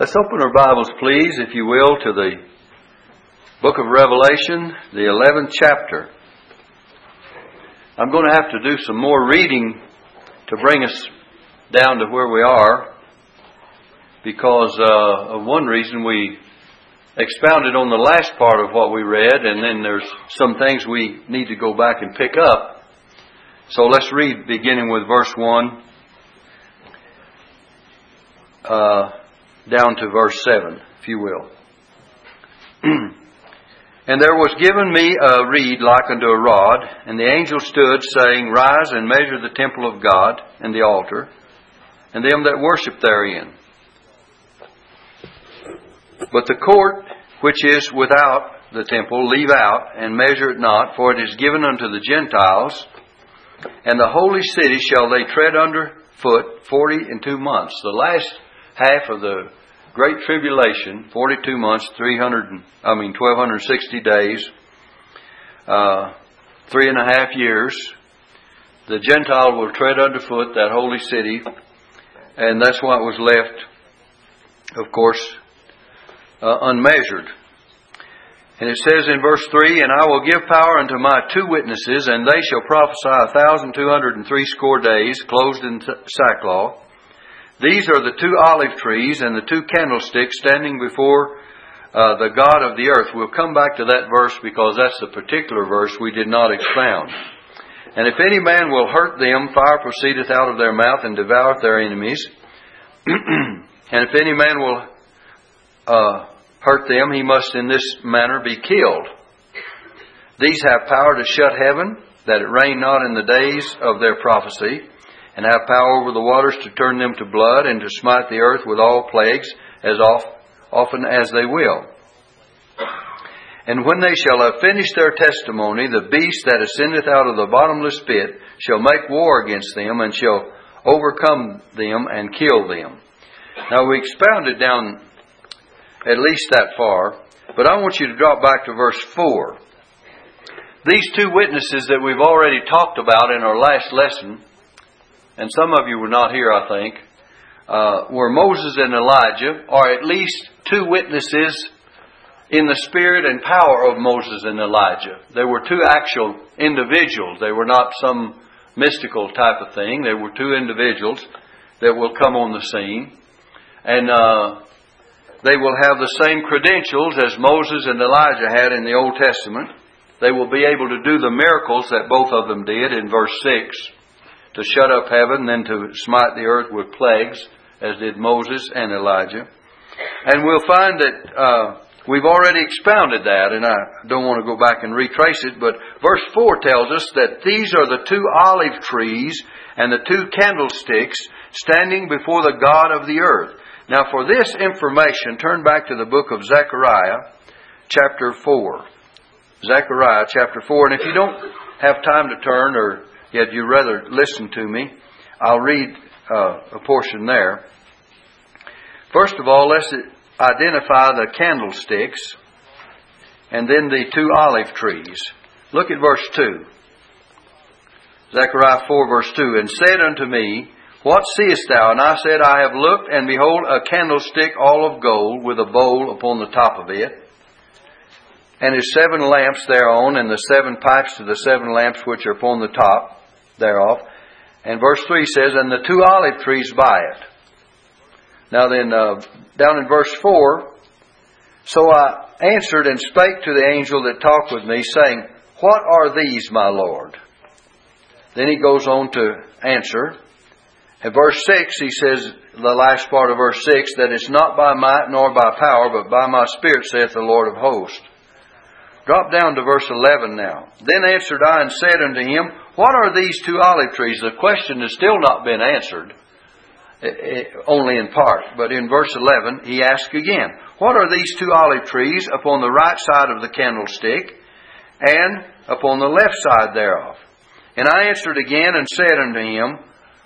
Let's open our Bibles, please, if you will, to the book of Revelation, the 11th chapter. I'm going to have to do some more reading to bring us down to where we are because uh, of one reason we expounded on the last part of what we read, and then there's some things we need to go back and pick up. So let's read beginning with verse 1 uh, down to verse 7, if you will. and there was given me a reed like unto a rod, and the angel stood, saying, Rise and measure the temple of God and the altar, and them that worship therein. But the court which is without the temple leave out, and measure it not, for it is given unto the Gentiles, and the holy city shall they tread under foot forty and two months. The last half of the Great Tribulation, 42 months, 300, I mean, 1260 days, uh, three and a half years. The Gentile will tread underfoot that holy city, and that's what was left, of course, uh, unmeasured. And it says in verse 3, And I will give power unto my two witnesses, and they shall prophesy a thousand two hundred and three score days, clothed in sackcloth. These are the two olive trees and the two candlesticks standing before uh, the God of the earth. We'll come back to that verse because that's the particular verse we did not expound. And if any man will hurt them, fire proceedeth out of their mouth and devoureth their enemies. and if any man will uh, hurt them, he must in this manner be killed. These have power to shut heaven, that it rain not in the days of their prophecy, and have power over the waters to turn them to blood, and to smite the earth with all plagues, as often as they will. And when they shall have finished their testimony, the beast that ascendeth out of the bottomless pit shall make war against them, and shall overcome them and kill them. Now we expounded down at least that far, but I want you to drop back to verse 4. These two witnesses that we've already talked about in our last lesson and some of you were not here, I think, uh, were Moses and Elijah, or at least two witnesses in the spirit and power of Moses and Elijah. They were two actual individuals. They were not some mystical type of thing. They were two individuals that will come on the scene. And uh, they will have the same credentials as Moses and Elijah had in the Old Testament. They will be able to do the miracles that both of them did in verse 6 to shut up heaven, then to smite the earth with plagues, as did Moses and Elijah. And we'll find that uh, we've already expounded that, and I don't want to go back and retrace it, but verse 4 tells us that these are the two olive trees and the two candlesticks standing before the God of the earth. Now, for this information, turn back to the book of Zechariah, chapter 4. Zechariah, chapter 4. And if you don't have time to turn or yet you rather listen to me, I'll read uh, a portion there. First of all, let's identify the candlesticks and then the two olive trees. Look at verse 2. Zechariah 4, verse 2. And said unto me, What seest thou? And I said, I have looked, and behold, a candlestick all of gold, with a bowl upon the top of it and his seven lamps thereon, and the seven pipes to the seven lamps which are upon the top thereof. And verse 3 says, And the two olive trees by it. Now then, uh, down in verse 4, So I answered and spake to the angel that talked with me, saying, What are these, my Lord? Then he goes on to answer. In verse 6, he says, the last part of verse 6, that it's not by might nor by power, but by my Spirit, saith the Lord of hosts. Drop down to verse 11 now. Then answered I and said unto him, What are these two olive trees? The question has still not been answered, eh, eh, only in part. But in verse 11, he asked again, What are these two olive trees upon the right side of the candlestick and upon the left side thereof? And I answered again and said unto him,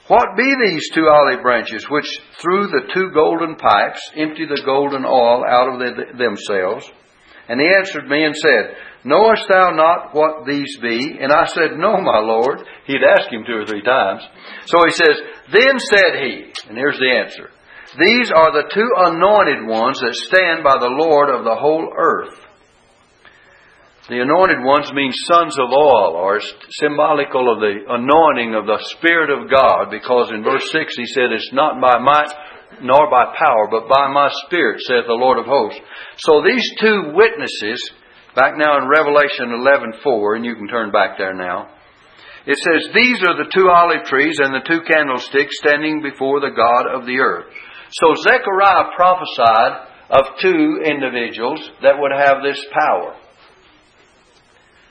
What be these two olive branches which through the two golden pipes empty the golden oil out of the, themselves? And he answered me and said, Knowest thou not what these be? And I said, No, my Lord. He'd asked him two or three times. So he says, Then said he, and here's the answer. These are the two anointed ones that stand by the Lord of the whole earth. The anointed ones mean sons of oil, or symbolical of the anointing of the Spirit of God, because in verse 6 he said, It's not by might nor by power, but by my Spirit, saith the Lord of hosts. So these two witnesses, back now in Revelation 11.4, and you can turn back there now, it says, These are the two olive trees and the two candlesticks standing before the God of the earth. So Zechariah prophesied of two individuals that would have this power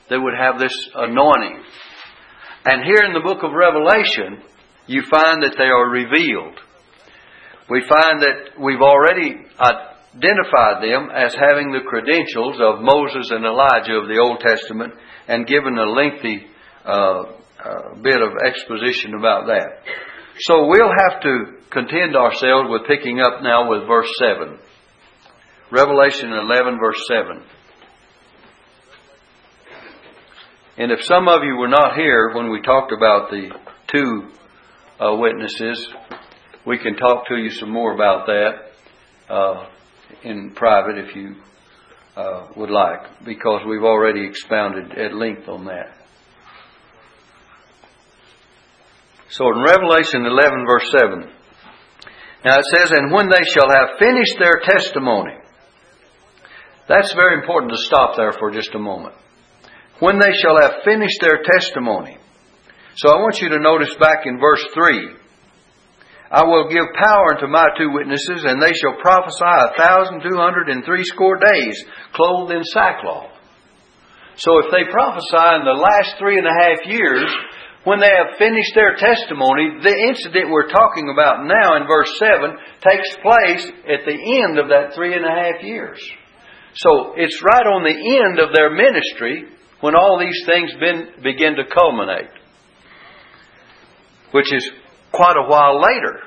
that would have this anointing. And here in the book of Revelation, you find that they are revealed. We find that we've already identified them as having the credentials of Moses and Elijah of the Old Testament and given a lengthy uh, uh, bit of exposition about that. So we'll have to contend ourselves with picking up now with verse 7. Revelation 11, verse 7. And if some of you were not here when we talked about the two uh, witnesses, we can talk to you some more about that uh, in private if you uh, would like, because we've already expounded at length on that. So in Revelation 11, verse 7, now it says, And when they shall have finished their testimony, that's very important to stop there for just a moment when they shall have finished their testimony. So I want you to notice back in verse 3 I will give power unto my two witnesses, and they shall prophesy a thousand two hundred and threescore days, clothed in sackcloth. So if they prophesy in the last three and a half years, when they have finished their testimony, the incident we're talking about now in verse 7 takes place at the end of that three and a half years. So it's right on the end of their ministry when all these things been, begin to culminate, which is quite a while later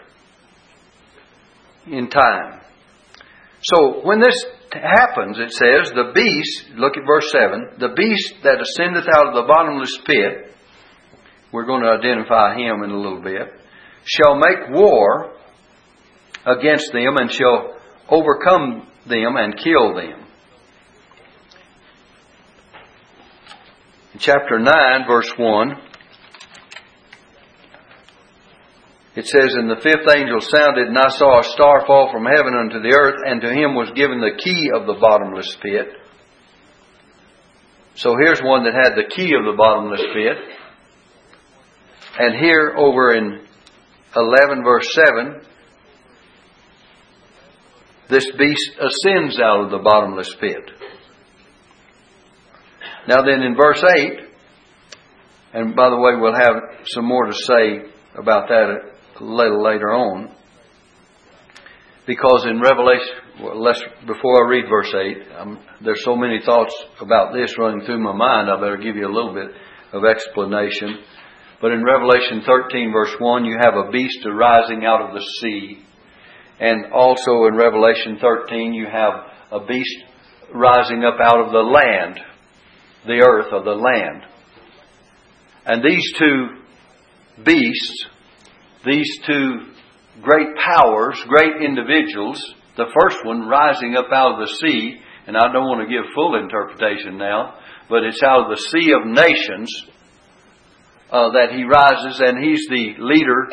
in time. So when this happens, it says, the beast, look at verse 7, the beast that ascendeth out of the bottomless pit, we're going to identify him in a little bit, shall make war against them and shall overcome them and kill them. In chapter 9, verse 1, it says, And the fifth angel sounded, and I saw a star fall from heaven unto the earth, and to him was given the key of the bottomless pit. So here's one that had the key of the bottomless pit. And here over in 11 verse 7, this beast ascends out of the bottomless pit. Now then in verse 8, and by the way, we'll have some more to say about that a little later on. Because in Revelation, well, before I read verse 8, um, there's so many thoughts about this running through my mind, I better give you a little bit of explanation. But in Revelation 13 verse 1, you have a beast arising out of the sea. And also in Revelation 13, you have a beast rising up out of the land the earth or the land. And these two beasts, these two great powers, great individuals, the first one rising up out of the sea, and I don't want to give full interpretation now, but it's out of the sea of nations uh, that he rises, and he's the leader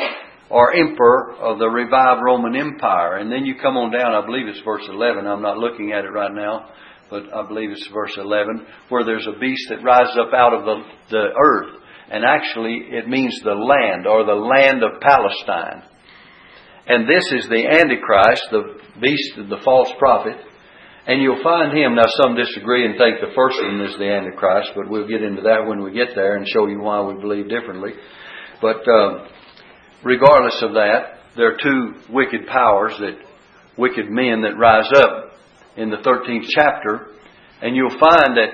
or emperor of the revived Roman Empire. And then you come on down, I believe it's verse 11, I'm not looking at it right now but I believe it's verse 11, where there's a beast that rises up out of the, the earth. And actually, it means the land, or the land of Palestine. And this is the Antichrist, the beast, the false prophet. And you'll find him, now some disagree and think the first one is the Antichrist, but we'll get into that when we get there and show you why we believe differently. But uh, regardless of that, there are two wicked powers that, wicked men that rise up in the 13th chapter, and you'll find that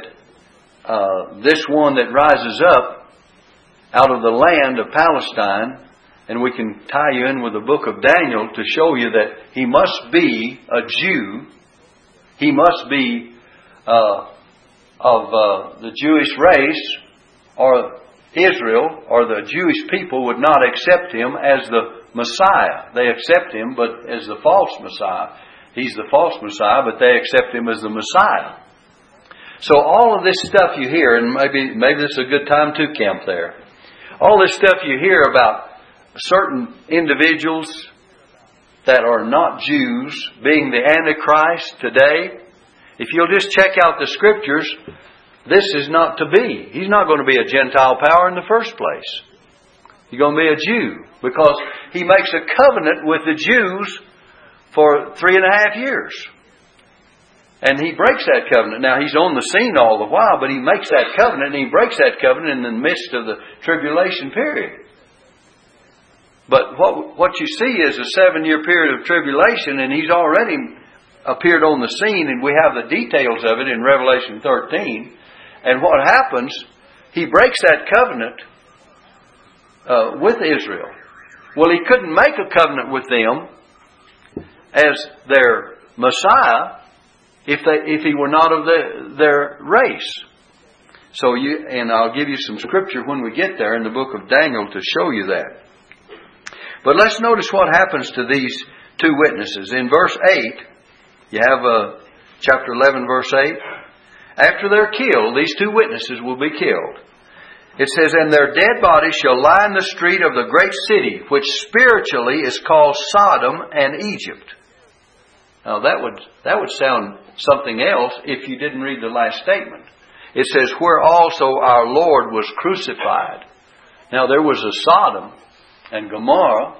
uh, this one that rises up out of the land of Palestine, and we can tie you in with the book of Daniel to show you that he must be a Jew. He must be uh, of uh, the Jewish race, or Israel, or the Jewish people would not accept him as the Messiah. They accept him, but as the false Messiah. He's the false Messiah, but they accept him as the Messiah. So all of this stuff you hear, and maybe maybe this is a good time to camp there. All this stuff you hear about certain individuals that are not Jews being the Antichrist today, if you'll just check out the scriptures, this is not to be. He's not going to be a Gentile power in the first place. He's going to be a Jew because he makes a covenant with the Jews for three and a half years. And he breaks that covenant. Now, he's on the scene all the while, but he makes that covenant and he breaks that covenant in the midst of the tribulation period. But what, what you see is a seven year period of tribulation, and he's already appeared on the scene, and we have the details of it in Revelation 13. And what happens, he breaks that covenant uh, with Israel. Well, he couldn't make a covenant with them as their Messiah if they if he were not of the, their race. So you and I'll give you some scripture when we get there in the book of Daniel to show you that. But let's notice what happens to these two witnesses. In verse 8, you have uh, chapter 11, verse 8. After they're killed, these two witnesses will be killed. It says, And their dead bodies shall lie in the street of the great city, which spiritually is called Sodom and Egypt. Now that would, that would sound something else if you didn't read the last statement. It says, where also our Lord was crucified. Now there was a Sodom and Gomorrah,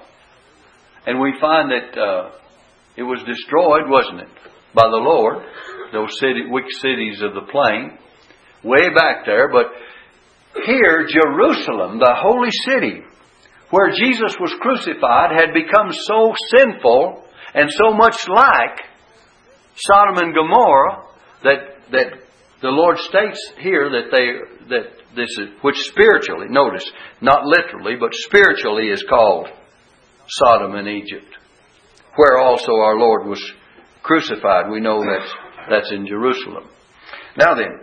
and we find that uh, it was destroyed, wasn't it, by the Lord, those city, wicked cities of the plain, way back there. But here, Jerusalem, the holy city, where Jesus was crucified, had become so sinful and so much like Sodom and Gomorrah that that the Lord states here that they that this is which spiritually notice not literally but spiritually is called Sodom and Egypt, where also our Lord was crucified. We know that's that's in Jerusalem. Now then,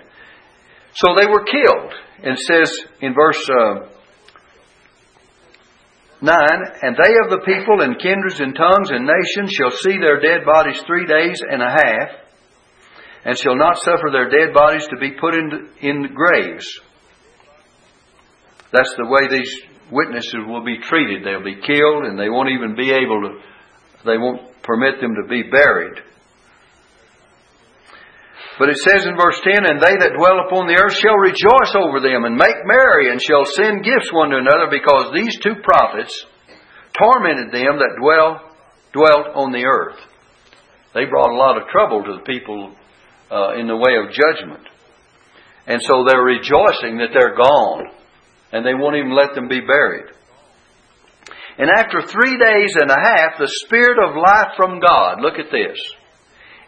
so they were killed, and says in verse. Uh, 9 And they of the people and kindreds and tongues and nations shall see their dead bodies three days and a half, and shall not suffer their dead bodies to be put in, in graves. That's the way these witnesses will be treated. They'll be killed, and they won't even be able to, they won't permit them to be buried. But it says in verse 10, And they that dwell upon the earth shall rejoice over them, and make merry, and shall send gifts one to another, because these two prophets tormented them that dwell, dwelt on the earth. They brought a lot of trouble to the people uh, in the way of judgment. And so they're rejoicing that they're gone, and they won't even let them be buried. And after three days and a half, the Spirit of life from God, look at this,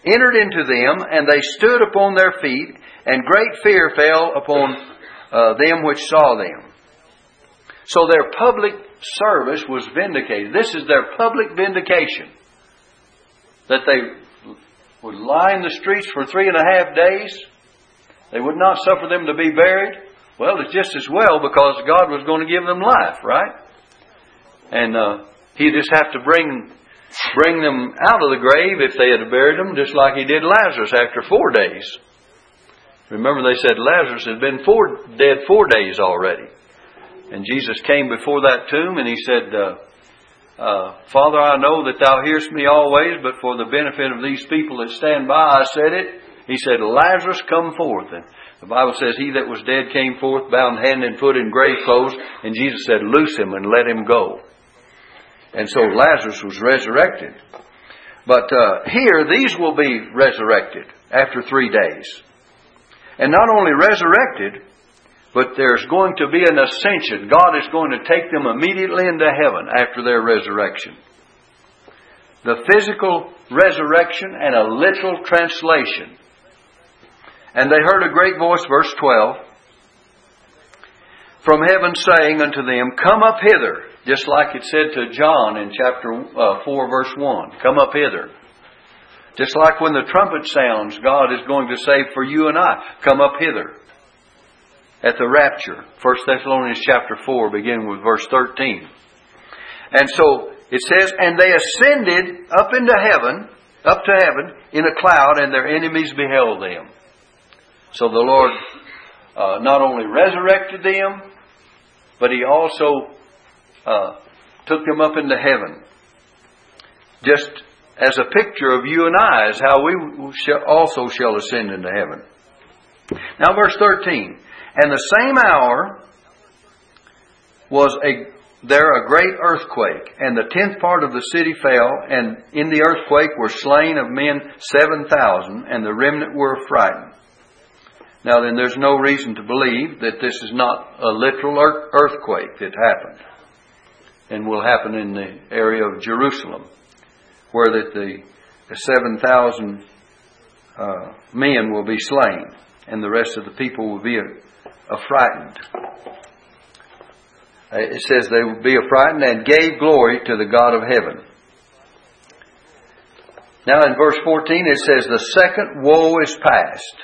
entered into them, and they stood upon their feet, and great fear fell upon uh, them which saw them. So their public service was vindicated. This is their public vindication. That they would lie in the streets for three and a half days. They would not suffer them to be buried. Well, it's just as well because God was going to give them life, right? And uh, He just have to bring bring them out of the grave if they had buried them, just like he did Lazarus after four days. Remember, they said Lazarus had been four, dead four days already. And Jesus came before that tomb and he said, uh, uh, Father, I know that thou hearest me always, but for the benefit of these people that stand by, I said it. He said, Lazarus, come forth. And the Bible says, He that was dead came forth, bound hand and foot in grave clothes. And Jesus said, Loose him and let him go. And so Lazarus was resurrected. But uh, here, these will be resurrected after three days. And not only resurrected, but there's going to be an ascension. God is going to take them immediately into heaven after their resurrection. The physical resurrection and a literal translation. And they heard a great voice, verse 12, from heaven saying unto them, Come up hither. Just like it said to John in chapter uh, 4, verse 1 Come up hither. Just like when the trumpet sounds, God is going to say for you and I, Come up hither. At the rapture. 1 Thessalonians chapter 4, beginning with verse 13. And so It says, And they ascended up into heaven, up to heaven, in a cloud, and their enemies beheld them. So the Lord uh, not only resurrected them, but He also uh, took them up into heaven. Just as a picture of you and I, is how we also shall ascend into heaven. Now, verse 13. And the same hour was a there a great earthquake, and the tenth part of the city fell, and in the earthquake were slain of men seven thousand, and the remnant were frightened. Now then, there's no reason to believe that this is not a literal earthquake that happened, and will happen in the area of Jerusalem, where that the, the seven thousand uh, men will be slain, and the rest of the people will be affrighted. Uh, it says they will be affrighted and gave glory to the God of heaven. Now in verse 14 it says, The second woe is past.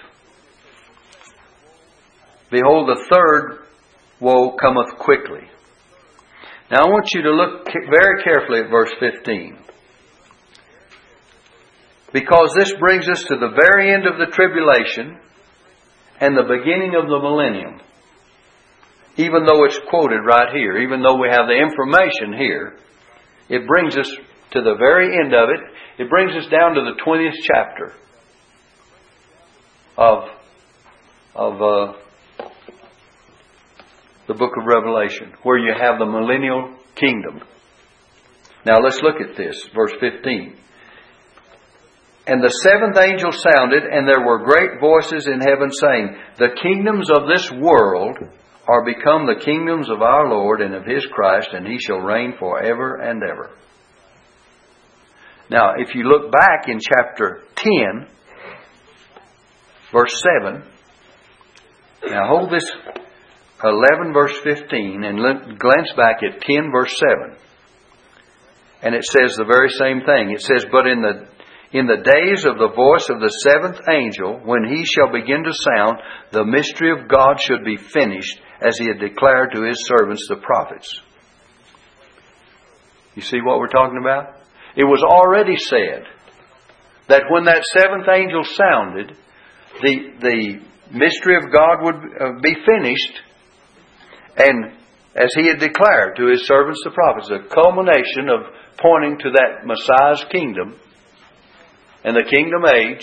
Behold, the third woe cometh quickly. Now I want you to look very carefully at verse 15. Because this brings us to the very end of the tribulation and the beginning of the millennium even though it's quoted right here, even though we have the information here, it brings us to the very end of it. It brings us down to the 20th chapter of, of uh, the book of Revelation, where you have the millennial kingdom. Now let's look at this, verse 15. And the seventh angel sounded, and there were great voices in heaven saying, The kingdoms of this world are become the kingdoms of our Lord and of his Christ, and he shall reign forever and ever. Now, if you look back in chapter 10, verse 7, now hold this 11 verse 15 and glance back at 10 verse 7. And it says the very same thing. It says, But in the in the days of the voice of the seventh angel, when he shall begin to sound, the mystery of God should be finished, as he had declared to his servants the prophets. You see what we're talking about? It was already said that when that seventh angel sounded, the, the mystery of God would uh, be finished, and as he had declared to his servants the prophets, the culmination of pointing to that Messiah's kingdom and the kingdom age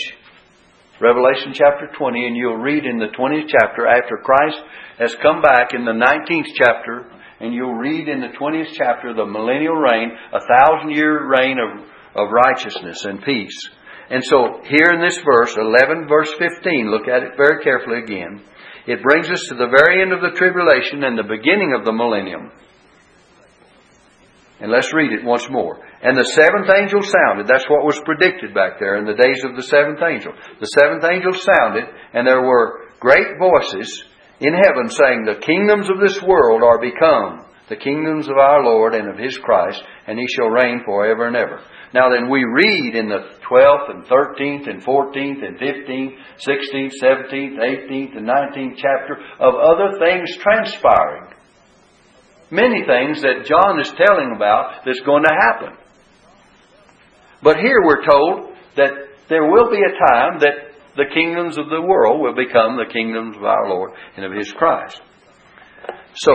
Revelation chapter 20, and you'll read in the 20th chapter after Christ has come back in the 19th chapter, and you'll read in the 20th chapter the millennial reign, a thousand year reign of, of righteousness and peace. And so here in this verse, 11 verse 15, look at it very carefully again. It brings us to the very end of the tribulation and the beginning of the millennium. And let's read it once more. And the seventh angel sounded. That's what was predicted back there in the days of the seventh angel. The seventh angel sounded, and there were great voices in heaven saying, The kingdoms of this world are become the kingdoms of our Lord and of His Christ, and He shall reign forever and ever. Now then, we read in the 12th and 13th and 14th and 15th, 16th, 17th, 18th, and 19th chapter of other things transpiring. Many things that John is telling about that's going to happen. But here we're told that there will be a time that the kingdoms of the world will become the kingdoms of our Lord and of His Christ. So,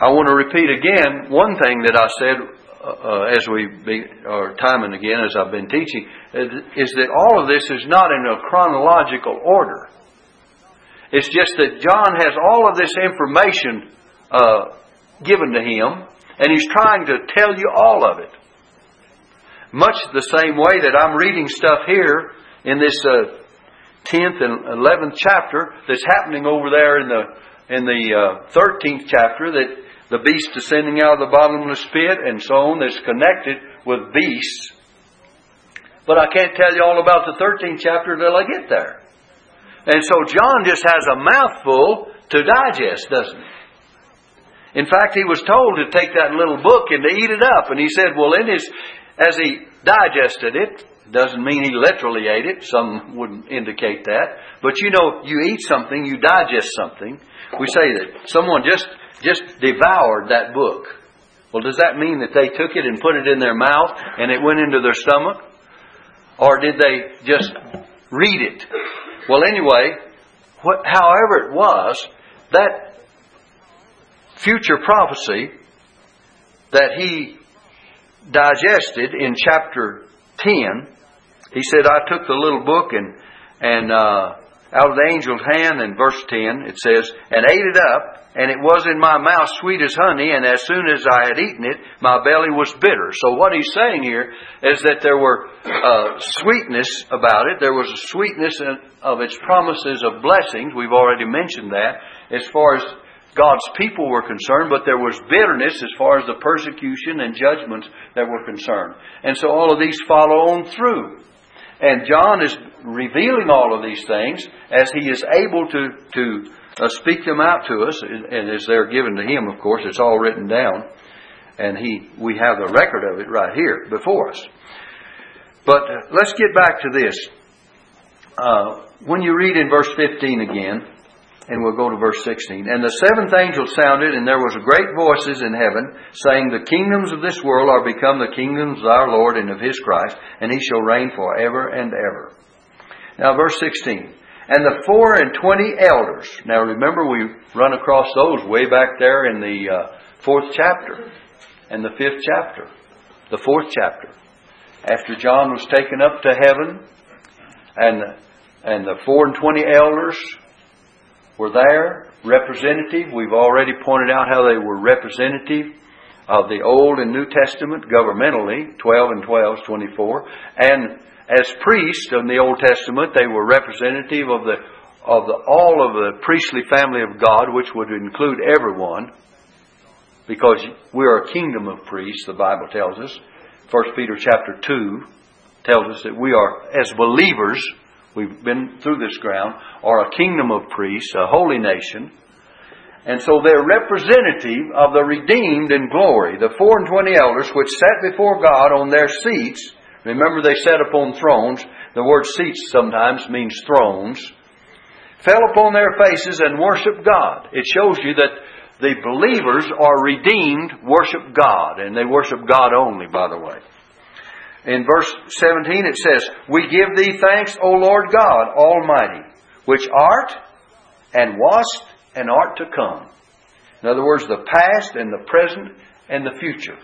I want to repeat again one thing that I said uh, uh as we be, or time and again as I've been teaching, is that all of this is not in a chronological order. It's just that John has all of this information uh, given to him, and he's trying to tell you all of it. Much the same way that I'm reading stuff here in this uh, 10th and 11th chapter that's happening over there in the in the uh, 13th chapter that the beast descending out of the bottomless pit and so on that's connected with beasts. But I can't tell you all about the 13th chapter till I get there. And so John just has a mouthful to digest, doesn't he? In fact, he was told to take that little book and to eat it up. And he said, well, in his, as he digested it, doesn't mean he literally ate it. Some wouldn't indicate that. But you know, you eat something, you digest something. We say that someone just, just devoured that book. Well, does that mean that they took it and put it in their mouth and it went into their stomach? Or did they just read it? Well, anyway, what, however it was, that future prophecy that he digested in chapter 10, he said, I took the little book and, and uh, out of the angel's hand in verse 10 it says, and ate it up, and it was in my mouth sweet as honey, and as soon as I had eaten it, my belly was bitter. So what he's saying here is that there were uh, sweetness about it. There was a sweetness of its promises of blessings. We've already mentioned that as far as God's people were concerned, but there was bitterness as far as the persecution and judgments that were concerned. And so all of these follow on through. And John is revealing all of these things as he is able to, to uh, speak them out to us, and as they're given to him, of course, it's all written down, and he, we have the record of it right here before us. But uh, let's get back to this. Uh, when you read in verse 15 again, and we'll go to verse 16. And the seventh angel sounded, and there was great voices in heaven, saying, The kingdoms of this world are become the kingdoms of our Lord and of his Christ, and he shall reign forever and ever. Now, verse 16. And the four and twenty elders. Now, remember, we run across those way back there in the uh, fourth chapter and the fifth chapter. The fourth chapter. After John was taken up to heaven, and, and the four and twenty elders were there, representative. We've already pointed out how they were representative of the Old and New Testament governmentally, 12 and 12 is 24. And as priests in the Old Testament, they were representative of the of the, all of the priestly family of God, which would include everyone, because we are a kingdom of priests, the Bible tells us. 1 Peter chapter 2 tells us that we are, as believers, we've been through this ground, are a kingdom of priests, a holy nation. And so they're representative of the redeemed in glory, the four and twenty elders which sat before God on their seats. Remember, they sat upon thrones. The word seats sometimes means thrones. Fell upon their faces and worshiped God. It shows you that the believers are redeemed, worship God, and they worship God only, by the way. In verse 17 it says, We give thee thanks, O Lord God Almighty, which art and wast and art to come. In other words, the past and the present and the future.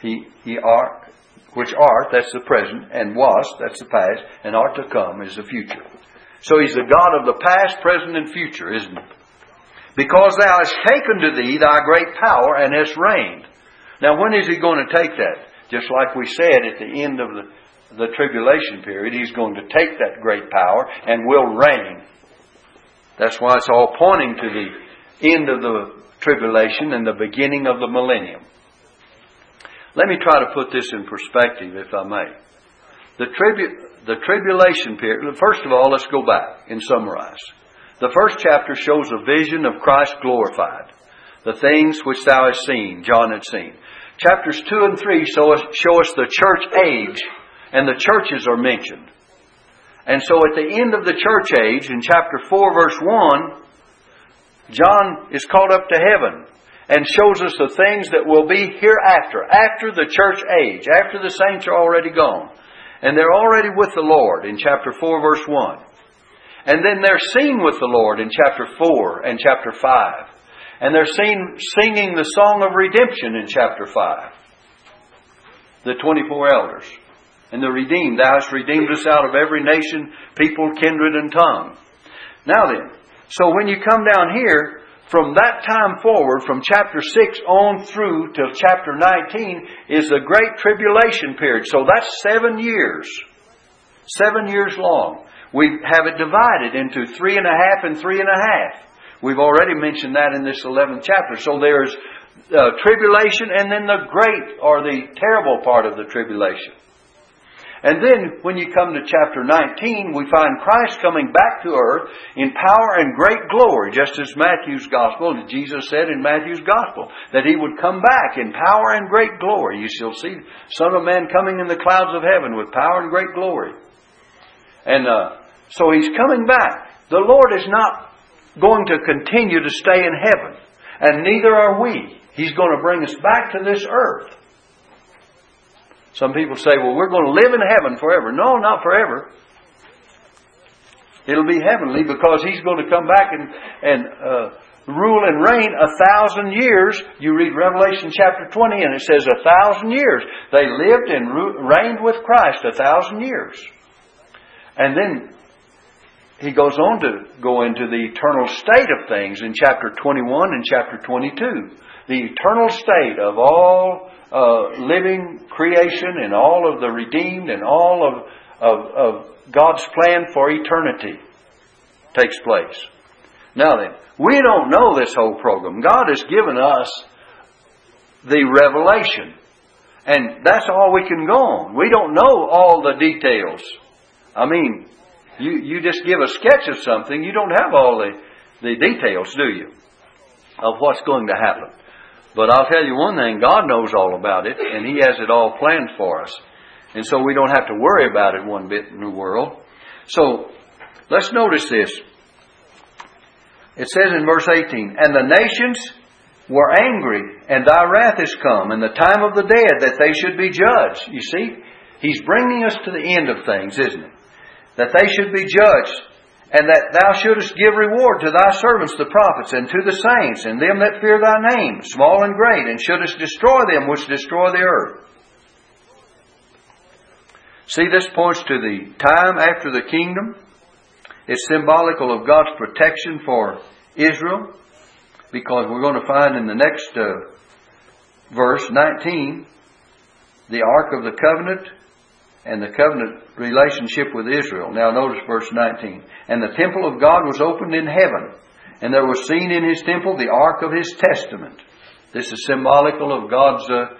He, he art, which art, that's the present, and was, that's the past, and art to come is the future. So he's the God of the past, present, and future, isn't he? Because thou hast taken to thee thy great power and hast reigned. Now when is he going to take that? Just like we said at the end of the, the tribulation period, he's going to take that great power and will reign. That's why it's all pointing to the end of the tribulation and the beginning of the millennium. Let me try to put this in perspective, if I may. The, tribu- the tribulation period, first of all, let's go back and summarize. The first chapter shows a vision of Christ glorified, the things which thou hast seen, John had seen. Chapters 2 and 3 show us, show us the church age, and the churches are mentioned. And so at the end of the church age, in chapter 4, verse 1, John is called up to heaven and shows us the things that will be hereafter, after the church age, after the saints are already gone. And they're already with the Lord in chapter 4, verse 1. And then they're seen with the Lord in chapter 4 and chapter 5. And they're seen singing the song of redemption in chapter 5. The 24 elders. And the redeemed. Thou hast redeemed us out of every nation, people, kindred, and tongue. Now then, so when you come down here, from that time forward, from chapter 6 on through to chapter 19, is the Great Tribulation period. So that's seven years. Seven years long. We have it divided into three and a half and three and a half. We've already mentioned that in this 11th chapter. So there's uh, tribulation and then the great or the terrible part of the tribulation. And then when you come to chapter 19, we find Christ coming back to earth in power and great glory, just as Matthew's gospel, Jesus said in Matthew's gospel, that he would come back in power and great glory. You shall see Son of Man coming in the clouds of heaven with power and great glory. And uh, so he's coming back. The Lord is not going to continue to stay in heaven, and neither are we. He's going to bring us back to this earth. Some people say, well, we're going to live in heaven forever. No, not forever. It'll be heavenly because He's going to come back and, and uh, rule and reign a thousand years. You read Revelation chapter 20 and it says a thousand years. They lived and reigned with Christ a thousand years. And then he goes on to go into the eternal state of things in chapter 21 and chapter 22. The eternal state of all uh, living creation and all of the redeemed and all of, of, of God's plan for eternity takes place. Now then, we don't know this whole program. God has given us the revelation. And that's all we can go on. We don't know all the details. I mean, you, you just give a sketch of something, you don't have all the, the details, do you? Of what's going to happen. But I'll tell you one thing, God knows all about it, and He has it all planned for us. And so we don't have to worry about it one bit in the world. So, let's notice this. It says in verse 18, And the nations were angry, and thy wrath is come, and the time of the dead that they should be judged. You see, He's bringing us to the end of things, isn't it? That they should be judged and that thou shouldest give reward to thy servants the prophets, and to the saints, and them that fear thy name, small and great, and shouldest destroy them which destroy the earth. See, this points to the time after the kingdom. It's symbolical of God's protection for Israel, because we're going to find in the next uh, verse, 19, the Ark of the Covenant and the covenant relationship with Israel. Now notice verse 19. And the temple of God was opened in heaven, and there was seen in his temple the ark of his testament. This is symbolical of God's uh,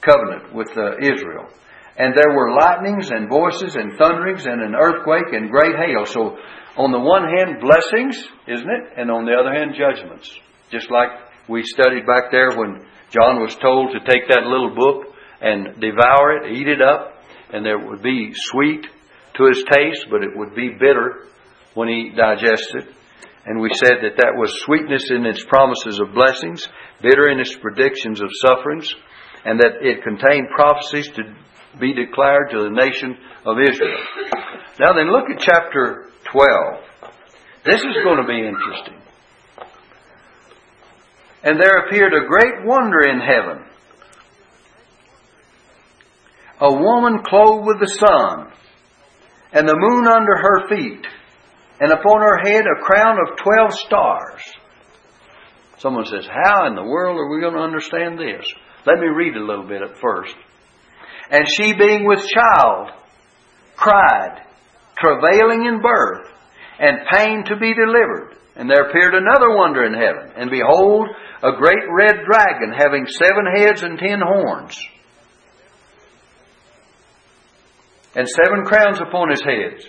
covenant with uh, Israel. And there were lightnings and voices and thunderings and an earthquake and great hail. So on the one hand, blessings, isn't it? And on the other hand, judgments. Just like we studied back there when John was told to take that little book and devour it, eat it up, and there would be sweet to his taste, but it would be bitter when he digested. And we said that that was sweetness in its promises of blessings, bitter in its predictions of sufferings, and that it contained prophecies to be declared to the nation of Israel. Now then, look at chapter 12. This is going to be interesting. And there appeared a great wonder in heaven a woman clothed with the sun, and the moon under her feet, and upon her head a crown of twelve stars. Someone says, How in the world are we going to understand this? Let me read a little bit at first. And she, being with child, cried, travailing in birth, and pain to be delivered. And there appeared another wonder in heaven. And behold, a great red dragon having seven heads and ten horns and seven crowns upon his heads.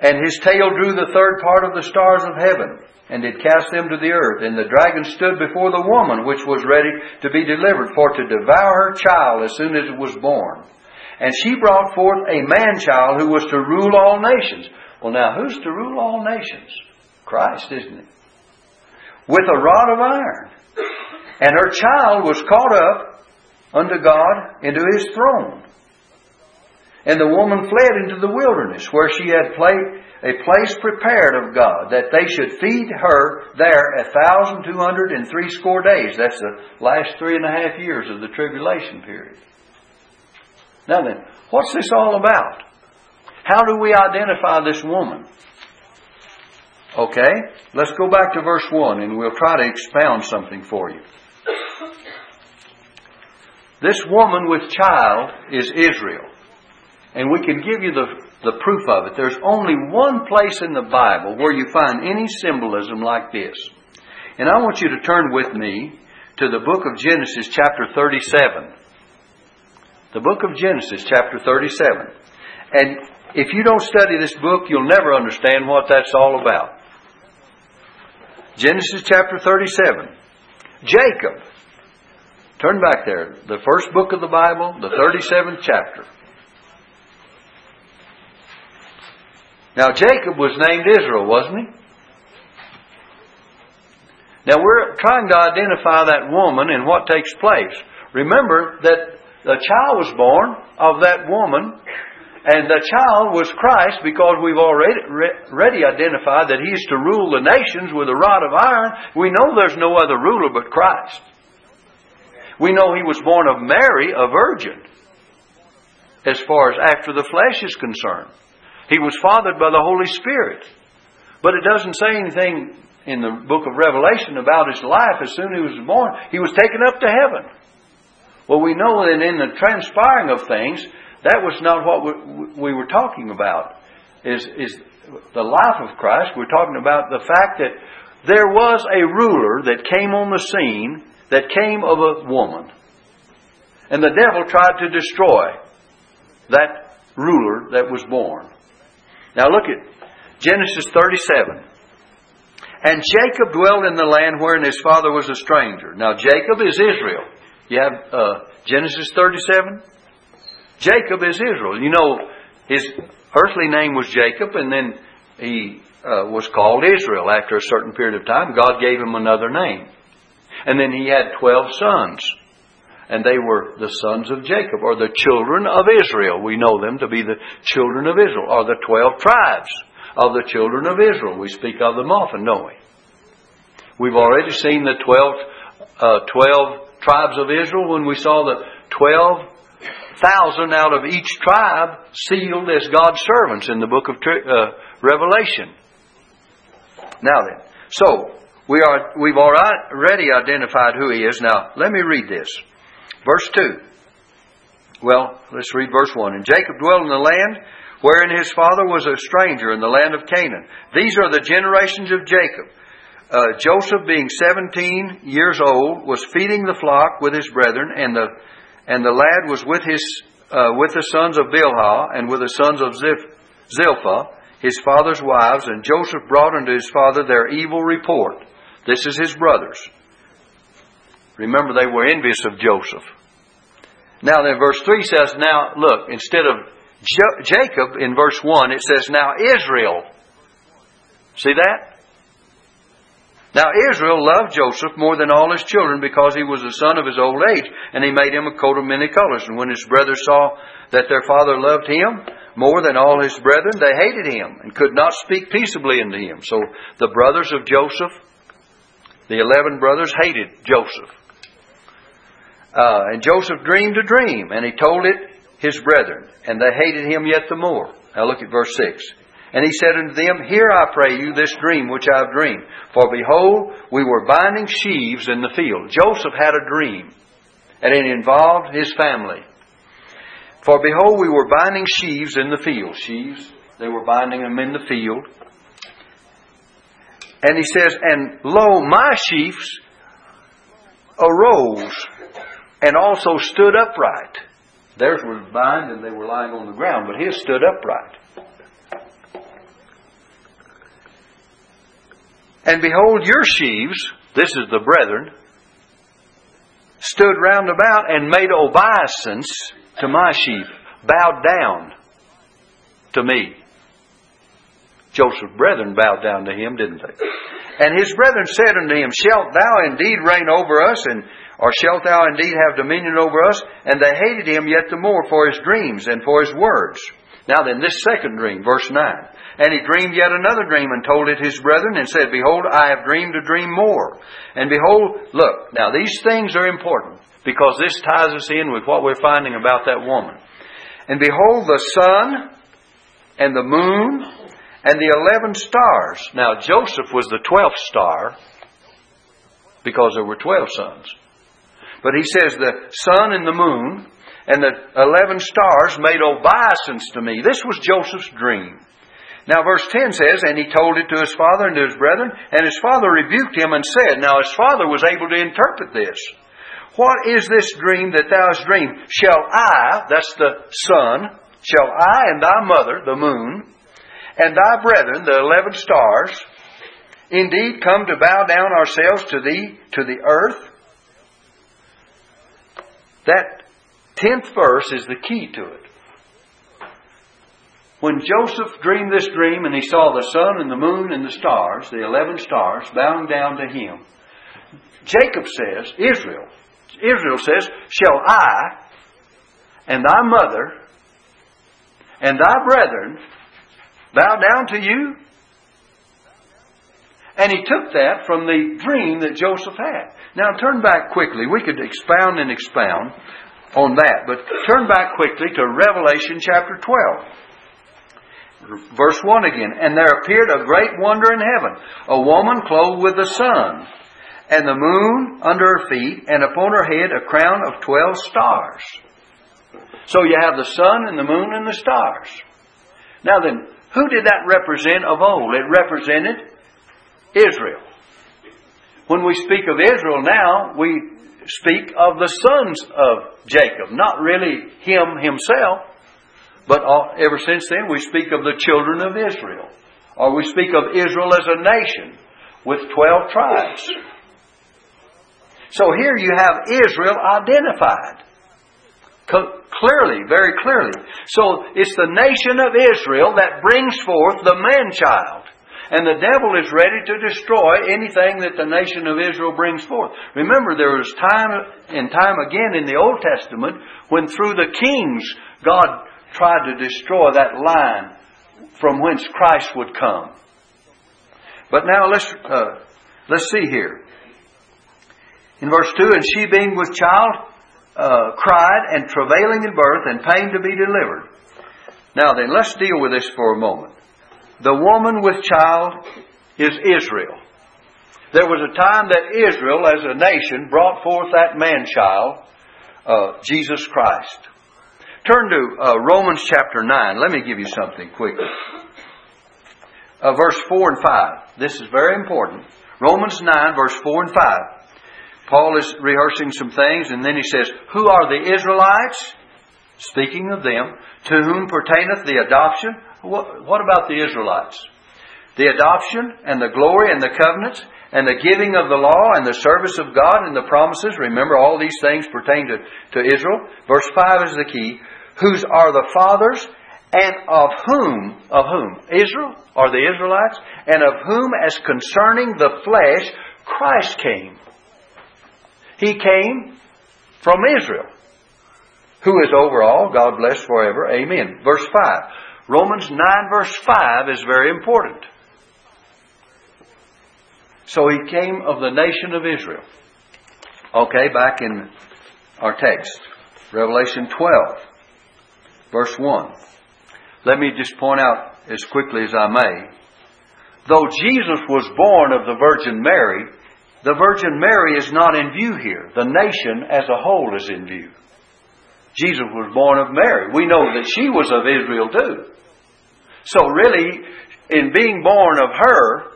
And his tail drew the third part of the stars of heaven, and did cast them to the earth. And the dragon stood before the woman which was ready to be delivered, for to devour her child as soon as it was born. And she brought forth a man child who was to rule all nations. Well, now, who's to rule all nations? Christ, isn't it? With a rod of iron. And her child was caught up unto God into his throne. And the woman fled into the wilderness, where she had a place prepared of God, that they should feed her there a thousand two hundred and three score days. That's the last three and a half years of the tribulation period. Now then, what's this all about? How do we identify this woman? Okay, let's go back to verse 1 and we'll try to expound something for you. This woman with child is Israel. And we can give you the, the proof of it. There's only one place in the Bible where you find any symbolism like this. And I want you to turn with me to the book of Genesis, chapter 37. The book of Genesis, chapter 37. And if you don't study this book, you'll never understand what that's all about. Genesis chapter 37. Jacob. Turn back there. The first book of the Bible, the 37th chapter. Now, Jacob was named Israel, wasn't he? Now we're trying to identify that woman and what takes place. Remember that the child was born of that woman, and the child was Christ because we've already, already identified that He's to rule the nations with a rod of iron. We know there's no other ruler but Christ. We know He was born of Mary, a virgin, as far as after the flesh is concerned. He was fathered by the Holy Spirit. But it doesn't say anything in the book of Revelation about his life as soon as he was born. He was taken up to heaven. Well, we know that in the transpiring of things, that was not what we were talking about. Is, is the life of Christ. We're talking about the fact that there was a ruler that came on the scene that came of a woman. And the devil tried to destroy that ruler that was born. Now look at Genesis 37. And Jacob dwelled in the land wherein his father was a stranger. Now Jacob is Israel. You have uh, Genesis 37. Jacob is Israel. You know, his earthly name was Jacob, and then he uh, was called Israel after a certain period of time. God gave him another name. And then he had 12 sons. And they were the sons of Jacob, or the children of Israel. We know them to be the children of Israel, or the 12 tribes of the children of Israel. We speak of them often, don't we? We've already seen the 12, uh, 12 tribes of Israel when we saw the 12,000 out of each tribe sealed as God's servants in the book of uh, Revelation. Now then, so we are, we've already identified who he is. Now, let me read this. Verse 2. Well, let's read verse 1. And Jacob dwelt in the land wherein his father was a stranger in the land of Canaan. These are the generations of Jacob. Uh, Joseph, being 17 years old, was feeding the flock with his brethren, and the, and the lad was with, his, uh, with the sons of Bilhah and with the sons of Zilpah, his father's wives, and Joseph brought unto his father their evil report. This is his brothers. Remember, they were envious of Joseph. Now then, verse 3 says, Now, look, instead of jo- Jacob in verse 1, it says, Now Israel. See that? Now Israel loved Joseph more than all his children because he was the son of his old age, and he made him a coat of many colors. And when his brothers saw that their father loved him more than all his brethren, they hated him and could not speak peaceably unto him. So the brothers of Joseph, the eleven brothers, hated Joseph. Uh, and Joseph dreamed a dream, and he told it his brethren, and they hated him yet the more. Now look at verse 6. And he said unto them, Hear, I pray you, this dream which I have dreamed. For behold, we were binding sheaves in the field. Joseph had a dream, and it involved his family. For behold, we were binding sheaves in the field. Sheaves, they were binding them in the field. And he says, And lo, my sheaves arose and also stood upright. Theirs was bound and they were lying on the ground, but his stood upright. And behold, your sheaves, this is the brethren, stood round about and made obeisance to my sheep, bowed down to me. Joseph's brethren bowed down to him, didn't they? And his brethren said unto him, Shalt thou indeed reign over us, and or shalt thou indeed have dominion over us? And they hated him yet the more for his dreams and for his words. Now then, this second dream, verse 9. And he dreamed yet another dream and told it his brethren and said, Behold, I have dreamed a dream more. And behold, look, now these things are important because this ties us in with what we're finding about that woman. And behold, the sun and the moon and the eleven stars. Now, Joseph was the twelfth star because there were twelve sons. But he says the sun and the moon and the eleven stars made obeisance to me. This was Joseph's dream. Now, verse 10 says, And he told it to his father and to his brethren, and his father rebuked him and said, Now his father was able to interpret this. What is this dream that thou hast dreamed? Shall I, that's the sun, shall I and thy mother, the moon, and thy brethren, the eleven stars, indeed come to bow down ourselves to thee, to the earth? That tenth verse is the key to it. When Joseph dreamed this dream and he saw the sun and the moon and the stars, the eleven stars, bowing down to him, Jacob says, Israel, Israel says, Shall I and thy mother and thy brethren bow down to you? And he took that from the dream that Joseph had. Now turn back quickly. We could expound and expound on that, but turn back quickly to Revelation chapter 12. Verse 1 again. And there appeared a great wonder in heaven, a woman clothed with the sun, and the moon under her feet, and upon her head a crown of twelve stars. So you have the sun and the moon and the stars. Now then, who did that represent of old? It represented Israel. When we speak of Israel now, we speak of the sons of Jacob, not really him himself, but ever since then we speak of the children of Israel. Or we speak of Israel as a nation with 12 tribes. So here you have Israel identified. Clearly, very clearly. So it's the nation of Israel that brings forth the man child. And the devil is ready to destroy anything that the nation of Israel brings forth. Remember, there was time and time again in the Old Testament when through the kings God tried to destroy that line from whence Christ would come. But now let's uh, let's see here. In verse two, and she being with child uh, cried and travailing in birth and pain to be delivered. Now then, let's deal with this for a moment. The woman with child is Israel. There was a time that Israel, as a nation, brought forth that man child, uh, Jesus Christ. Turn to uh, Romans chapter 9. Let me give you something quickly. Uh, verse 4 and 5. This is very important. Romans 9, verse 4 and 5. Paul is rehearsing some things, and then he says, Who are the Israelites? Speaking of them, to whom pertaineth the adoption what, what about the Israelites? The adoption and the glory and the covenants and the giving of the law and the service of God and the promises. Remember, all these things pertain to, to Israel. Verse 5 is the key. Whose are the fathers and of whom, of whom? Israel, are the Israelites, and of whom, as concerning the flesh, Christ came. He came from Israel, who is over all, God bless forever. Amen. Verse 5. Romans 9 verse 5 is very important. So he came of the nation of Israel. Okay, back in our text. Revelation 12 verse 1. Let me just point out as quickly as I may. Though Jesus was born of the Virgin Mary, the Virgin Mary is not in view here. The nation as a whole is in view. Jesus was born of Mary. We know that she was of Israel too. So really, in being born of her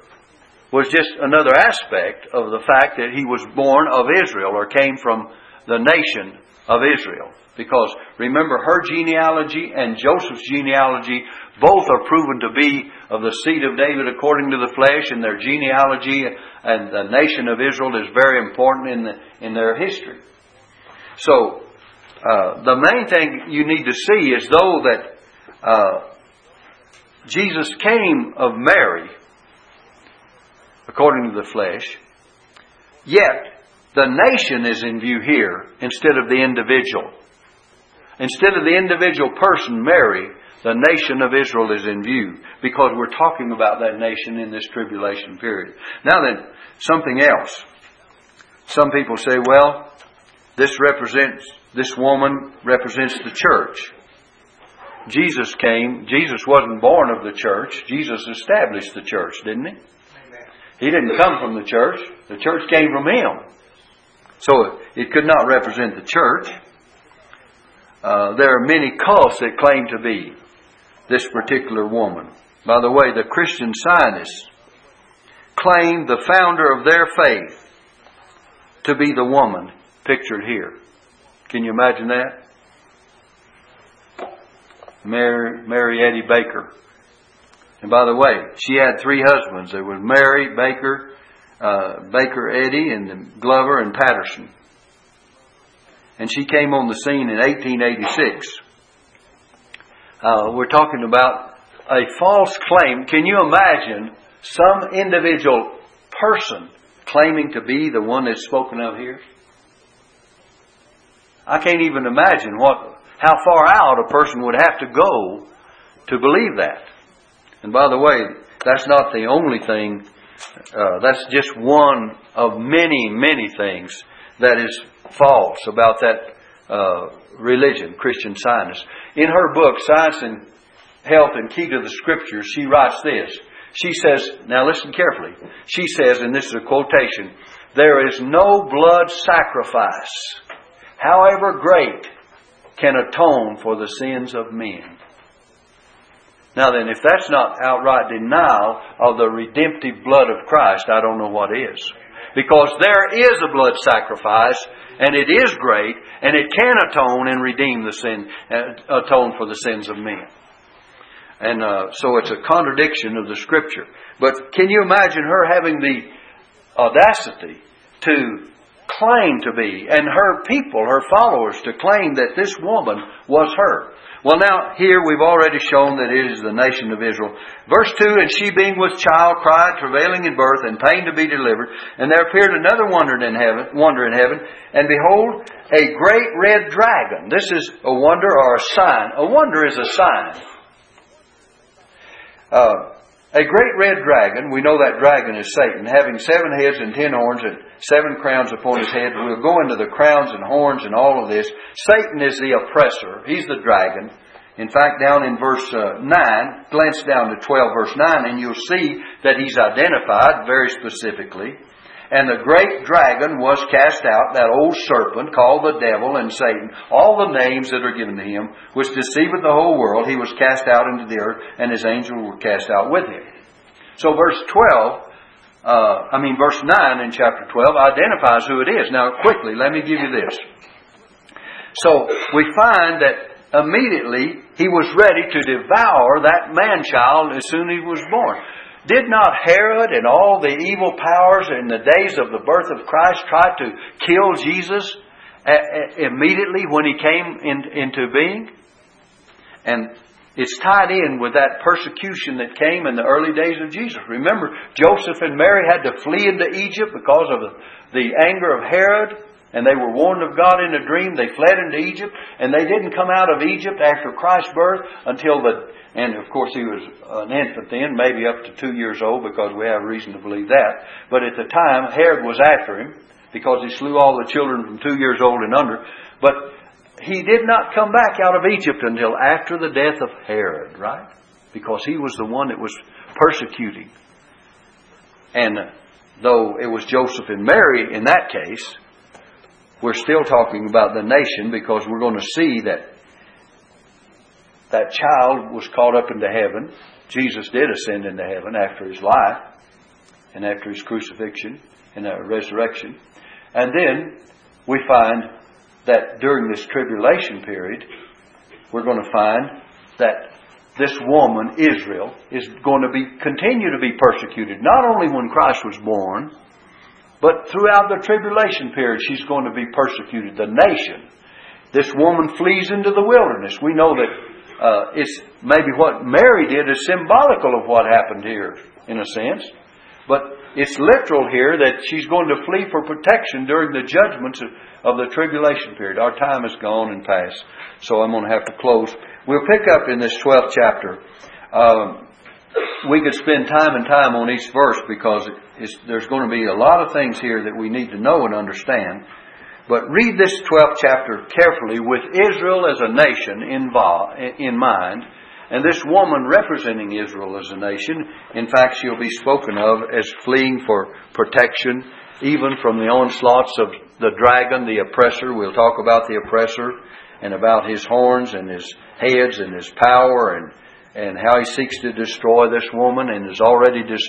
was just another aspect of the fact that he was born of Israel or came from the nation of Israel. Because remember, her genealogy and Joseph's genealogy both are proven to be of the seed of David according to the flesh, and their genealogy and the nation of Israel is very important in, the, in their history. So, uh, the main thing you need to see is though that uh, Jesus came of Mary, according to the flesh, yet the nation is in view here instead of the individual. Instead of the individual person, Mary, the nation of Israel is in view because we're talking about that nation in this tribulation period. Now then, something else. Some people say, well, this represents, this woman represents the church. Jesus came, Jesus wasn't born of the church. Jesus established the church, didn't he? He didn't come from the church. The church came from him. So it could not represent the church. Uh, there are many cults that claim to be this particular woman. By the way, the Christian scientists claim the founder of their faith to be the woman pictured here. Can you imagine that? Mary, Mary Eddy Baker. And by the way, she had three husbands. There was Mary Baker, uh, Baker Eddy, and Glover and Patterson. And she came on the scene in 1886. Uh, we're talking about a false claim. Can you imagine some individual person claiming to be the one that's spoken of here? I can't even imagine what, how far out a person would have to go to believe that. And by the way, that's not the only thing, uh, that's just one of many, many things that is false about that uh, religion, Christian Science. In her book, Science and Health and Key to the Scriptures, she writes this. She says, now listen carefully. She says, and this is a quotation, there is no blood sacrifice, however great, can atone for the sins of men. Now then, if that's not outright denial of the redemptive blood of Christ, I don't know what is. Because there is a blood sacrifice, and it is great, and it can atone and redeem the sin, uh, atone for the sins of men. And uh, so it's a contradiction of the Scripture. But can you imagine her having the audacity to claim to be, and her people, her followers, to claim that this woman was her? Well, now, here we've already shown that it is the nation of Israel. Verse 2 And she, being with child, cried, travailing in birth, and pain to be delivered. And there appeared another wonder in heaven, wonder in heaven, and behold, a great red dragon. This is a wonder or a sign. A wonder is a sign. Uh, a great red dragon, we know that dragon is Satan, having seven heads and ten horns and seven crowns upon his head. We'll go into the crowns and horns and all of this. Satan is the oppressor. He's the dragon. In fact, down in verse uh, 9, glance down to 12 verse 9 and you'll see that he's identified very specifically. And the great dragon was cast out, that old serpent called the devil and Satan, all the names that are given to him, which deceiveth the whole world. He was cast out into the earth, and his angels were cast out with him. So verse 12, uh, I mean verse 9 in chapter 12 identifies who it is. Now quickly, let me give you this. So we find that immediately he was ready to devour that man child as soon as he was born. Did not Herod and all the evil powers in the days of the birth of Christ try to kill Jesus immediately when he came in, into being? And it's tied in with that persecution that came in the early days of Jesus. Remember, Joseph and Mary had to flee into Egypt because of the anger of Herod and they were warned of God in a dream. They fled into Egypt, and they didn't come out of Egypt after Christ's birth until the, and of course he was an infant then, maybe up to two years old, because we have reason to believe that. But at the time, Herod was after him because he slew all the children from two years old and under. But he did not come back out of Egypt until after the death of Herod, right? Because he was the one that was persecuting. And though it was Joseph and Mary in that case, we're still talking about the nation because we're going to see that that child was caught up into heaven. Jesus did ascend into heaven after his life and after his crucifixion and resurrection. And then we find that during this tribulation period, we're going to find that this woman, Israel, is going to be continue to be persecuted. Not only when Christ was born, but throughout the tribulation period, she's going to be persecuted. The nation. This woman flees into the wilderness. We know that uh, it's maybe what Mary did is symbolical of what happened here, in a sense. But it's literal here that she's going to flee for protection during the judgments of, the tribulation period. Our time is gone and past, so I'm going to have to close. We'll pick up in this 12th chapter. Um, we could spend time and time on each verse because there's going to be a lot of things here that we need to know and understand. But read this 12th chapter carefully with Israel as a nation in mind, and this woman representing Israel as a nation. In fact, she'll be spoken of as fleeing for protection, even from the onslaughts of the dragon, the oppressor. We'll talk about the oppressor and about his horns and his heads and his power and and how he seeks to destroy this woman and is already destroyed